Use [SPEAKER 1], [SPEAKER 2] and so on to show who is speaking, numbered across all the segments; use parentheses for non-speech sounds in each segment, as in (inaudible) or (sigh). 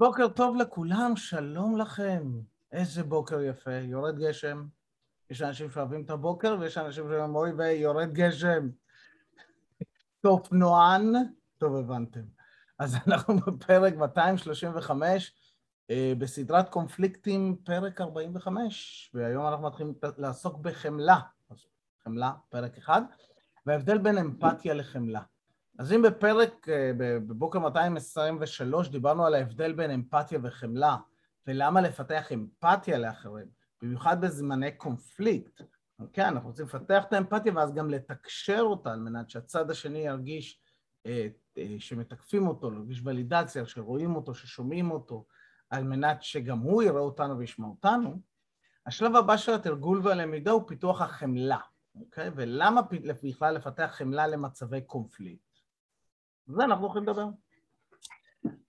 [SPEAKER 1] בוקר טוב לכולם, שלום לכם. איזה בוקר יפה, יורד גשם. יש אנשים שאוהבים את הבוקר, ויש אנשים שאומרים, אוי ויורד גשם. טופנוען, טוב, הבנתם. אז (laughs) אנחנו בפרק 235, אה, בסדרת קונפליקטים, פרק 45, והיום אנחנו מתחילים לעסוק בחמלה. חמלה, פרק אחד, וההבדל בין אמפתיה לחמלה. אז אם בפרק, אה, בבוקר 223, דיברנו על ההבדל בין אמפתיה וחמלה, ולמה לפתח אמפתיה לאחרים, במיוחד בזמני קונפליקט, כן, אנחנו רוצים לפתח את האמפתיה ואז גם לתקשר אותה על מנת שהצד השני ירגיש אה, אה, שמתקפים אותו, להרגיש ולידציה, שרואים אותו, ששומעים אותו, על מנת שגם הוא יראה אותנו וישמע אותנו. השלב הבא של התרגול והלמידה הוא פיתוח החמלה, אוקיי? ולמה בכלל לפתח חמלה למצבי קונפליקט? זה אנחנו הולכים לדבר.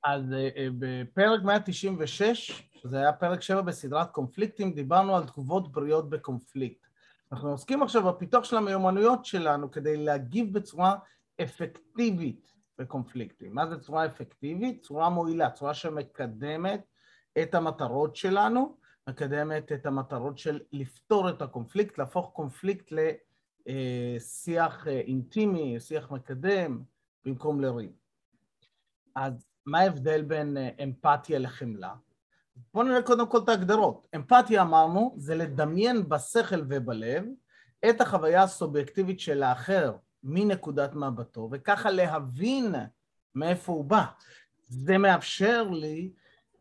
[SPEAKER 1] אז uh, בפרק 196, שזה היה פרק 7 בסדרת קונפליקטים, דיברנו על תגובות בריאות בקונפליקט. אנחנו עוסקים עכשיו בפיתוח של המיומנויות שלנו כדי להגיב בצורה אפקטיבית בקונפליקטים. מה זה צורה אפקטיבית? צורה מועילה, צורה שמקדמת את המטרות שלנו, מקדמת את המטרות של לפתור את הקונפליקט, להפוך קונפליקט לשיח אה, אינטימי, שיח מקדם, במקום לריב. אז מה ההבדל בין אה, אמפתיה לחמלה? בואו נראה קודם כל את ההגדרות. אמפתיה אמרנו, זה לדמיין בשכל ובלב את החוויה הסובייקטיבית של האחר מנקודת מבטו, וככה להבין מאיפה הוא בא. זה מאפשר לי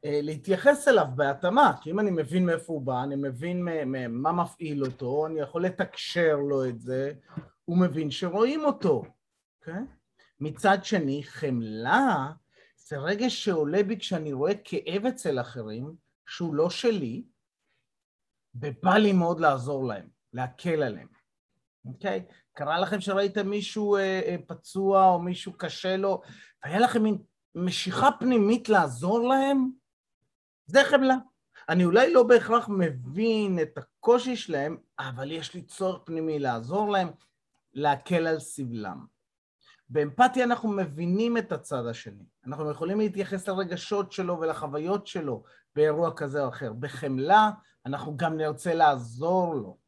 [SPEAKER 1] אה, להתייחס אליו בהתאמה, כי אם אני מבין מאיפה הוא בא, אני מבין מה מפעיל אותו, אני יכול לתקשר לו את זה, הוא מבין שרואים אותו, אוקיי? Okay? מצד שני, חמלה זה רגש שעולה בי כשאני רואה כאב אצל אחרים, שהוא לא שלי, ובא לי מאוד לעזור להם, להקל עליהם, אוקיי? קרה לכם שראיתם מישהו אה, אה, פצוע או מישהו קשה לו, והיה לכם מין משיכה פנימית לעזור להם? זה חמלה. אני אולי לא בהכרח מבין את הקושי שלהם, אבל יש לי צורך פנימי לעזור להם, להקל על סבלם. באמפתיה אנחנו מבינים את הצד השני, אנחנו יכולים להתייחס לרגשות שלו ולחוויות שלו באירוע כזה או אחר. בחמלה אנחנו גם נרצה לעזור לו.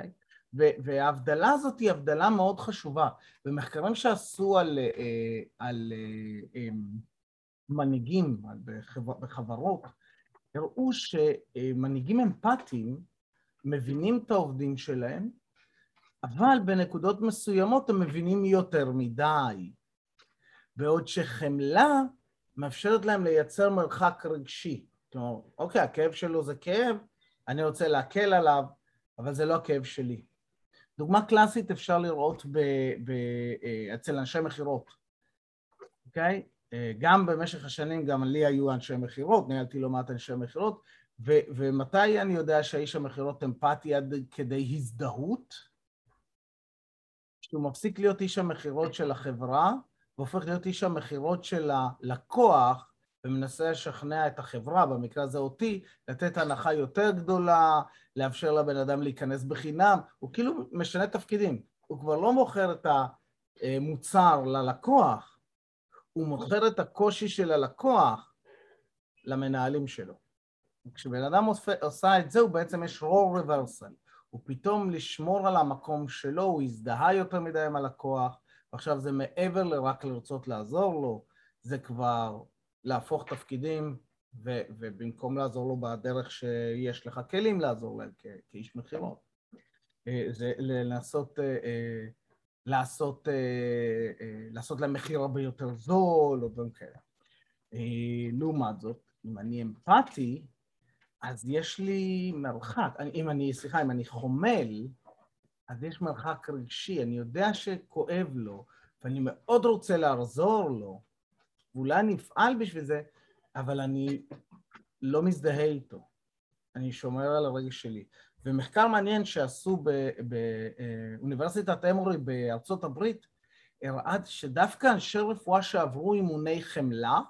[SPEAKER 1] Okay? אוקיי? וההבדלה הזאת היא הבדלה מאוד חשובה. במחקרים שעשו על, אה, על אה, אמ, מנהיגים בחברות, הראו שמנהיגים אמפתיים מבינים את העובדים שלהם אבל בנקודות מסוימות הם מבינים יותר מדי. בעוד שחמלה מאפשרת להם לייצר מרחק רגשי. כלומר, אוקיי, הכאב שלו זה כאב, אני רוצה להקל עליו, אבל זה לא הכאב שלי. דוגמה קלאסית אפשר לראות ב, ב, אה, אצל אנשי מכירות, אוקיי? אה, גם במשך השנים, גם לי היו אנשי מכירות, ניהלתי לא מעט אנשי מכירות, ומתי אני יודע שהאיש המכירות אמפתי עד כדי הזדהות? שהוא מפסיק להיות איש המכירות של החברה והופך להיות איש המכירות של הלקוח ומנסה לשכנע את החברה, במקרה הזה אותי, לתת הנחה יותר גדולה, לאפשר לבן אדם להיכנס בחינם, הוא כאילו משנה תפקידים, הוא כבר לא מוכר את המוצר ללקוח, הוא מוכר את הקושי של הלקוח למנהלים שלו. כשבן אדם עושה את זה, הוא בעצם יש רול רוורסל. ופתאום לשמור על המקום שלו, הוא הזדהה יותר מדי עם הלקוח, ועכשיו זה מעבר לרק לרצות לעזור לו, זה כבר להפוך תפקידים, ו- ובמקום לעזור לו בדרך שיש לך כלים לעזור להם כ- כאיש מכירות. אה, זה לנסות, אה, אה, לעשות, לעשות להם מחיר הרבה יותר זול, או דברים כאלה. לעומת זאת, אם אני אמפתי, אז יש לי מרחק, אם אני, סליחה, אם אני חומל, אז יש מרחק רגשי, אני יודע שכואב לו, ואני מאוד רוצה לעזור לו, ואולי אני אפעל בשביל זה, אבל אני לא מזדהה איתו. אני שומר על הרגש שלי. ומחקר מעניין שעשו באוניברסיטת אמורי בארצות הברית, הראה שדווקא אנשי רפואה שעברו אימוני חמלה,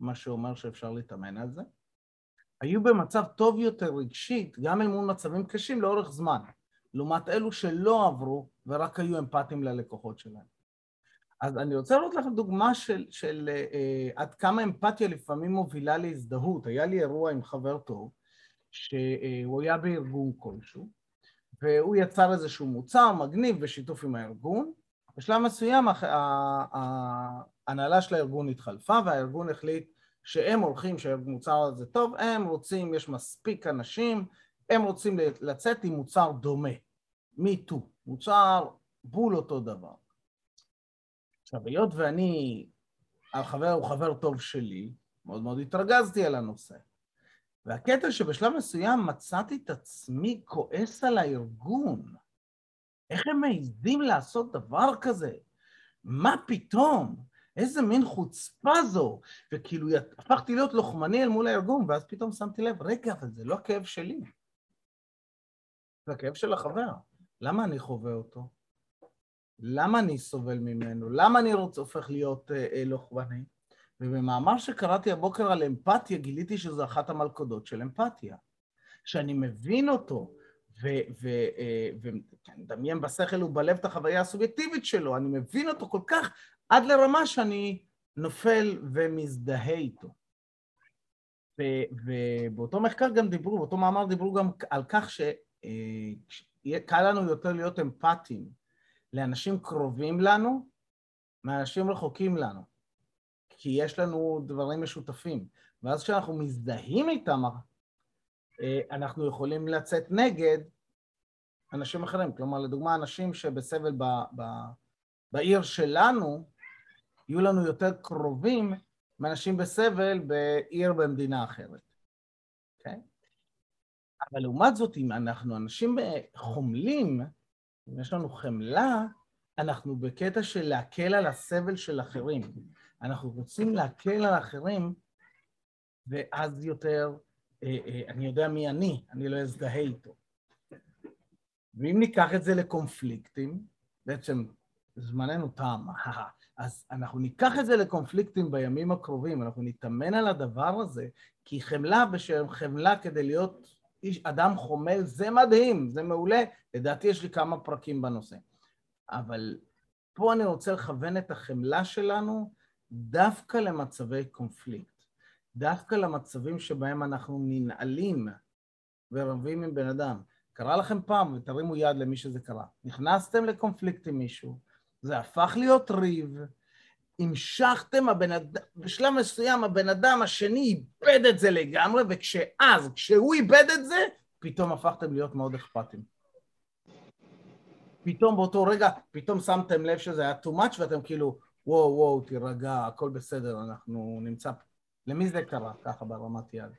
[SPEAKER 1] מה שאומר שאפשר להתאמן על זה, היו במצב טוב יותר רגשית, גם אל מול מצבים קשים לאורך זמן, לעומת אלו שלא עברו ורק היו אמפתיים ללקוחות שלהם. אז אני רוצה לראות לכם דוגמה של, של אה, עד כמה אמפתיה לפעמים מובילה להזדהות. היה לי אירוע עם חבר טוב, שהוא היה בארגון כלשהו, והוא יצר איזשהו מוצר מגניב בשיתוף עם הארגון. בשלב מסוים ההנהלה של הארגון התחלפה והארגון החליט שהם הולכים, שהמוצר הזה טוב, הם רוצים, יש מספיק אנשים, הם רוצים לצאת עם מוצר דומה, me too, מוצר בול אותו דבר. עכשיו, היות ואני, החבר הוא חבר טוב שלי, מאוד מאוד התרגזתי על הנושא. והקטע שבשלב מסוים מצאתי את עצמי כועס על הארגון. איך הם מעזים לעשות דבר כזה? מה פתאום? איזה מין חוצפה זו? וכאילו הפכתי להיות לוחמני אל מול הארגון, ואז פתאום שמתי לב, רגע, אבל זה לא הכאב שלי. זה הכאב של החבר. למה אני חווה אותו? למה אני סובל ממנו? למה אני רוצה, הופך להיות אה, אה, לוחמני? ובמאמר שקראתי הבוקר על אמפתיה, גיליתי שזו אחת המלכודות של אמפתיה. שאני מבין אותו, ומדמיין בשכל ובלב את החוויה הסובייקטיבית שלו, אני מבין אותו כל כך עד לרמה שאני נופל ומזדהה איתו. ובאותו מחקר גם דיברו, באותו מאמר דיברו גם על כך שקל אה, לנו יותר להיות אמפתיים לאנשים קרובים לנו מאנשים רחוקים לנו, כי יש לנו דברים משותפים. ואז כשאנחנו מזדהים איתם, אה, אנחנו יכולים לצאת נגד אנשים אחרים. כלומר, לדוגמה, אנשים שבסבל ב, ב, בעיר שלנו, יהיו לנו יותר קרובים מאנשים בסבל בעיר במדינה אחרת, אוקיי? Okay? אבל לעומת זאת, אם אנחנו אנשים חומלים, אם יש לנו חמלה, אנחנו בקטע של להקל על הסבל של אחרים. אנחנו רוצים להקל על אחרים, ואז יותר, אה, אה, אני יודע מי אני, אני לא אזדהה איתו. ואם ניקח את זה לקונפליקטים, בעצם זמננו תם, (laughs) אז אנחנו ניקח את זה לקונפליקטים בימים הקרובים, אנחנו נתאמן על הדבר הזה, כי חמלה בשם חמלה כדי להיות איש, אדם חומל, זה מדהים, זה מעולה. לדעתי יש לי כמה פרקים בנושא. אבל פה אני רוצה לכוון את החמלה שלנו דווקא למצבי קונפליקט, דווקא למצבים שבהם אנחנו ננעלים ורבים עם בן אדם. קרה לכם פעם, ותרימו יד למי שזה קרה, נכנסתם לקונפליקט עם מישהו, זה הפך להיות ריב, המשכתם, הבן אדם, בשלב מסוים הבן אדם השני איבד את זה לגמרי, וכשאז, כשהוא איבד את זה, פתאום הפכתם להיות מאוד אכפתים. פתאום באותו רגע, פתאום שמתם לב שזה היה too much, ואתם כאילו, וואו, וואו, תירגע, הכל בסדר, אנחנו נמצא... למי זה קרה ככה ברמת יד?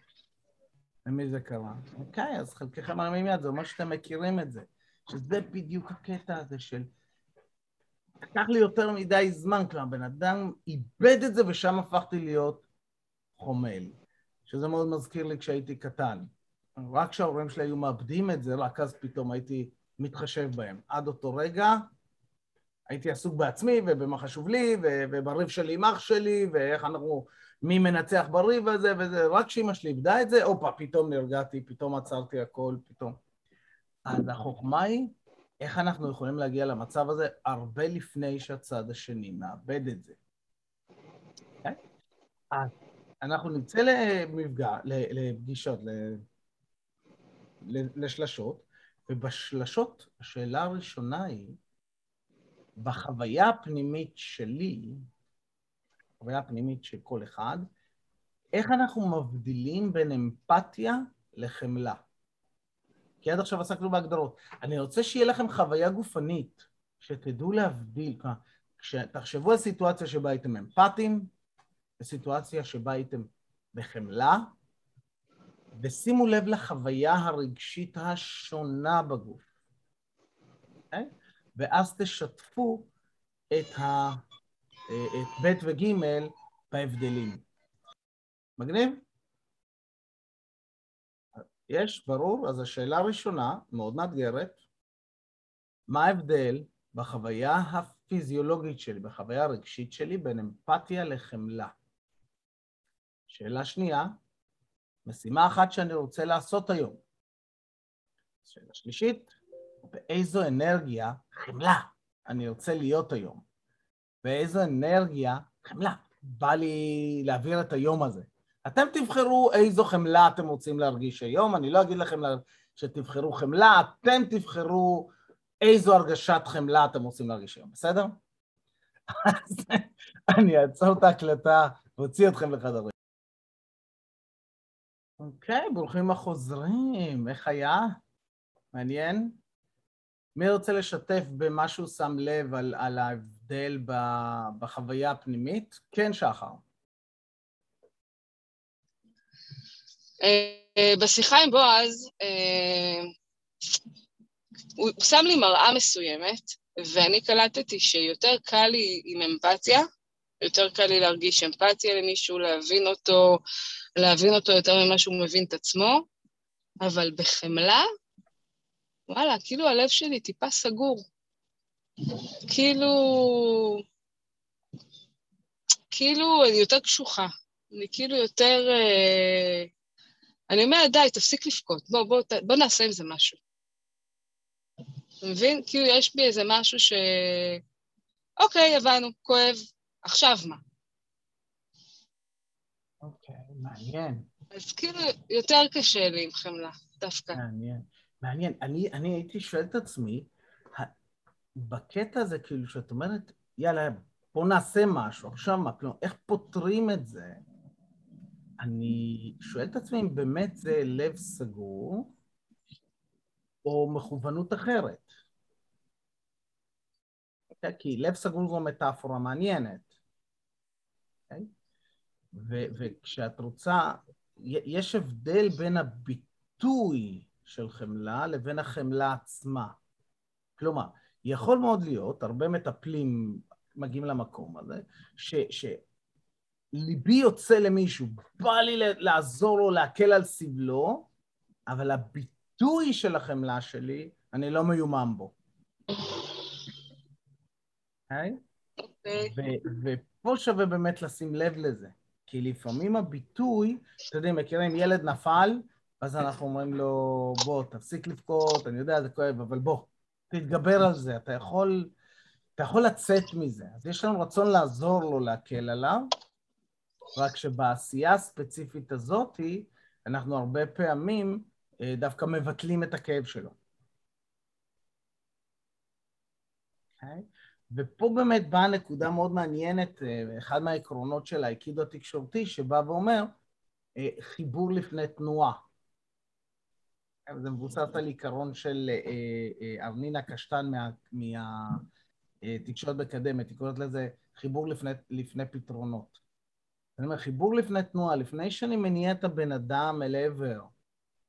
[SPEAKER 1] למי זה קרה? אוקיי, אז חלקכם מרימים יד, זה אומר שאתם מכירים את זה. שזה בדיוק הקטע הזה של... לקח לי יותר מדי זמן, כלומר, בן אדם איבד את זה ושם הפכתי להיות חומל. שזה מאוד מזכיר לי כשהייתי קטן. רק כשההורים שלי היו מאבדים את זה, רק אז פתאום הייתי מתחשב בהם. עד אותו רגע הייתי עסוק בעצמי ובמה חשוב לי, ובריב שלי עם אח שלי, ואיך אנחנו מי מנצח בריב הזה וזה, רק כשאימא שלי איבדה את זה, הופה, פתאום נרגעתי, פתאום עצרתי הכל, פתאום. אז החוכמה היא איך אנחנו יכולים להגיע למצב הזה הרבה לפני שהצד השני מאבד את זה. אוקיי? אז אנחנו נצא למפגע, לפגישות, לשלשות, ובשלשות השאלה הראשונה היא, בחוויה הפנימית שלי, החוויה הפנימית של כל אחד, איך אנחנו מבדילים בין אמפתיה לחמלה. כי עד עכשיו עסקנו בהגדרות. אני רוצה שיהיה לכם חוויה גופנית, שתדעו להבדיל. תחשבו על סיטואציה שבה הייתם אמפתיים, וסיטואציה שבה הייתם בחמלה, ושימו לב לחוויה הרגשית השונה בגוף. Okay? אוקיי? ואז תשתפו את ה... את ב' וג' בהבדלים. מגניב? יש, ברור. אז השאלה הראשונה, מאוד מאתגרת, מה ההבדל בחוויה הפיזיולוגית שלי, בחוויה הרגשית שלי, בין אמפתיה לחמלה? שאלה שנייה, משימה אחת שאני רוצה לעשות היום. שאלה שלישית, באיזו אנרגיה, חמלה, אני רוצה להיות היום. ואיזו אנרגיה, חמלה, בא לי להעביר את היום הזה. אתם תבחרו איזו חמלה אתם רוצים להרגיש היום, אני לא אגיד לכם שתבחרו חמלה, אתם תבחרו איזו הרגשת חמלה אתם רוצים להרגיש היום, בסדר? (laughs) אז אני אעצור את ההקלטה ואוציא אתכם לחדרים. אוקיי, ברוכים החוזרים, איך היה? מעניין? מי רוצה לשתף במה שהוא שם לב על, על ההבדל בחוויה הפנימית? כן, שחר.
[SPEAKER 2] אה, בשיחה עם בועז, אה, הוא שם לי מראה מסוימת, ואני קלטתי שיותר קל לי עם אמפתיה, יותר קל לי להרגיש אמפתיה למישהו, להבין אותו, להבין אותו יותר ממה שהוא מבין את עצמו, אבל בחמלה, וואלה, כאילו הלב שלי טיפה סגור. כאילו... כאילו אני יותר קשוחה. אני כאילו יותר... אה, אני אומרת, די, תפסיק לבכות, בוא, בוא, בוא נעשה עם זה משהו. אתה מבין? כאילו יש בי איזה משהו ש... אוקיי, הבנו, כואב, עכשיו מה?
[SPEAKER 1] אוקיי, מעניין.
[SPEAKER 2] אז כאילו יותר קשה לי עם חמלה, דווקא.
[SPEAKER 1] מעניין. מעניין. אני, אני הייתי שואל את עצמי, בקטע הזה, כאילו, שאת אומרת, יאללה, בוא נעשה משהו, עכשיו מה, כלומר, איך פותרים את זה? אני שואל את עצמי אם באמת זה לב סגור, או מכוונות אחרת. Okay? אוקיי? כי לב סגור זו מטאפורה מעניינת. Okay? אוקיי? וכשאת רוצה, יש הבדל בין הביטוי של חמלה לבין החמלה עצמה. כלומר, יכול מאוד להיות, הרבה מטפלים מגיעים למקום הזה, ש, שליבי יוצא למישהו, בא לי לעזור לו, להקל על סבלו, אבל הביטוי של החמלה שלי, אני לא מיומם בו. אוקיי? Okay? ופה שווה באמת לשים לב לזה, כי לפעמים הביטוי, אתם יודעים, מכירים, ילד נפל, אז אנחנו אומרים לו, בוא, תפסיק לבכות, אני יודע, זה כואב, אבל בוא, תתגבר על זה, אתה יכול, אתה יכול לצאת מזה. אז יש לנו רצון לעזור לו להקל עליו, רק שבעשייה הספציפית הזאתי, אנחנו הרבה פעמים אה, דווקא מבטלים את הכאב שלו. Okay? אוקיי? ופה באמת באה נקודה מאוד מעניינת, אה, אחד מהעקרונות של האיקידו התקשורתי, שבא ואומר, אה, חיבור לפני תנועה. זה מבוסס על עיקרון של ארנינה קשטן מהתקשורת מקדמת, היא קוראת לזה חיבור לפני, לפני פתרונות. אני אומר, חיבור לפני תנועה, לפני שאני מניע את הבן אדם אל עבר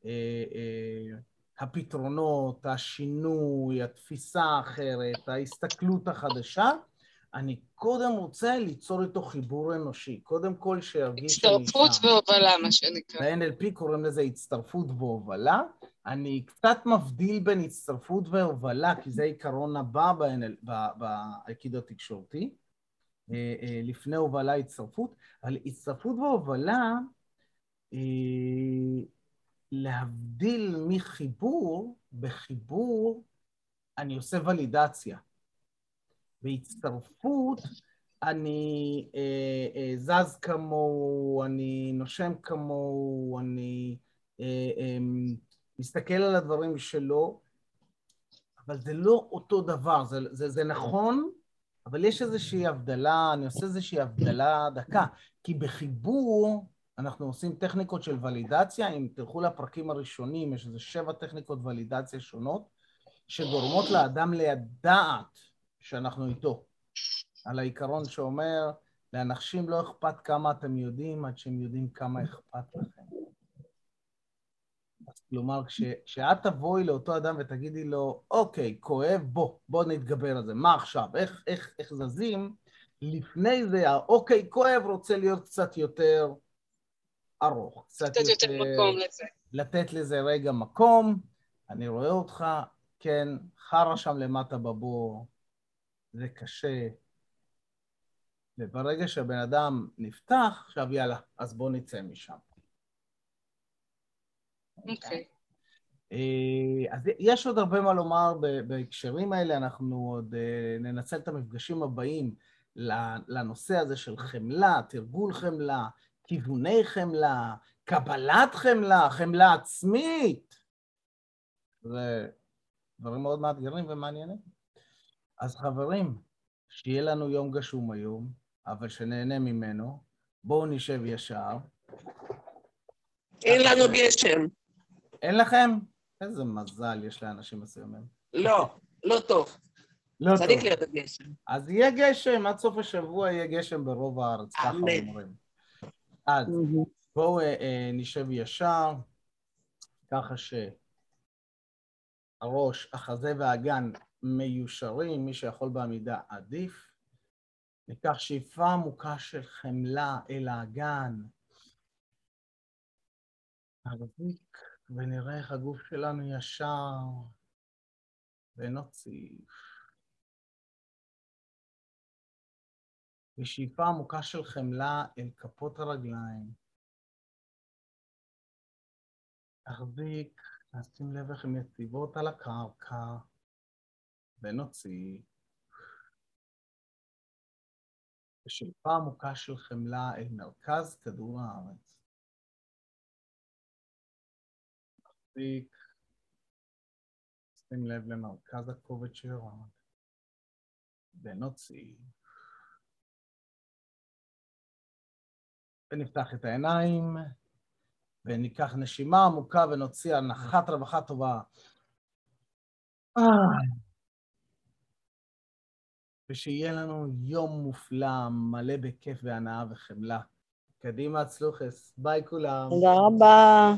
[SPEAKER 1] אה, אה, הפתרונות, השינוי, התפיסה האחרת, ההסתכלות החדשה, אני קודם רוצה ליצור איתו חיבור אנושי. קודם כל שירגיש
[SPEAKER 2] שאני שם. הצטרפות והובלה, מה שנקרא.
[SPEAKER 1] ב-NLP קוראים לזה הצטרפות והובלה. אני קצת מבדיל בין הצטרפות והובלה, כי זה העיקרון הבא באקידו התקשורתי. אה, לפני הובלה הצטרפות, אבל הצטרפות והובלה להבדיל מחיבור, בחיבור אני עושה ולידציה. בהצטרפות אני אה, אה, זז כמוהו, אני נושם כמוהו, אני אה, אה, מסתכל על הדברים שלו, אבל זה לא אותו דבר, זה, זה, זה נכון, אבל יש איזושהי הבדלה, אני עושה איזושהי הבדלה דקה, כי בחיבור אנחנו עושים טכניקות של ולידציה, אם תלכו לפרקים הראשונים, יש איזה שבע טכניקות ולידציה שונות, שגורמות לאדם לדעת שאנחנו איתו. על העיקרון שאומר, לאנשים לא אכפת כמה אתם יודעים, עד שהם יודעים כמה אכפת לכם. אז כלומר, כשאת תבואי לאותו אדם ותגידי לו, אוקיי, כואב, בוא, בוא נתגבר על זה, מה עכשיו, איך, איך, איך זזים, לפני זה, האוקיי, כואב רוצה להיות קצת יותר ארוך.
[SPEAKER 2] קצת יותר, יותר מקום לזה.
[SPEAKER 1] לתת לזה רגע מקום, אני רואה אותך, כן, חרא שם למטה בבור, זה קשה. וברגע שהבן אדם נפתח, עכשיו יאללה, אז בואו נצא משם.
[SPEAKER 2] אוקיי. Okay.
[SPEAKER 1] אה, אז יש עוד הרבה מה לומר בהקשרים האלה, אנחנו עוד אה, ננצל את המפגשים הבאים לנושא הזה של חמלה, תרגול חמלה, כיווני חמלה, קבלת חמלה, חמלה עצמית. זה דברים מאוד מאתגרים ומעניינים. אז חברים, שיהיה לנו יום גשום היום, אבל שנהנה ממנו. בואו נשב ישר.
[SPEAKER 3] אין לנו גשם.
[SPEAKER 1] אין לכם? איזה מזל יש לאנשים מסוימים.
[SPEAKER 3] לא, לא טוב.
[SPEAKER 1] לא
[SPEAKER 3] צריך
[SPEAKER 1] טוב.
[SPEAKER 3] להיות גשם.
[SPEAKER 1] אז יהיה גשם, עד סוף השבוע יהיה גשם ברוב הארץ, ככה. אומרים. אז בואו אה, אה, נשב ישר, ככה שהראש, החזה והאגן מיושרים, מי שיכול בעמידה עדיף. ניקח שאיפה עמוקה של חמלה אל האגן. נרביק ונראה איך הגוף שלנו ישר ונוציא. ושאיפה עמוקה של חמלה אל כפות הרגליים. תחזיק, נשים לב איך הן יציבות על הקרקע, ונוציא. ושאיפה עמוקה של חמלה אל מרכז כדור הארץ. תחזיק, שים לב למרכז הכובד שירד, ונוציא. ונפתח את העיניים, וניקח נשימה עמוקה ונוציא הנחת רווחה טובה. אה. ושיהיה לנו יום מופלא, מלא בכיף והנאה וחמלה. קדימה, צלוחס. ביי כולם.
[SPEAKER 4] תודה רבה.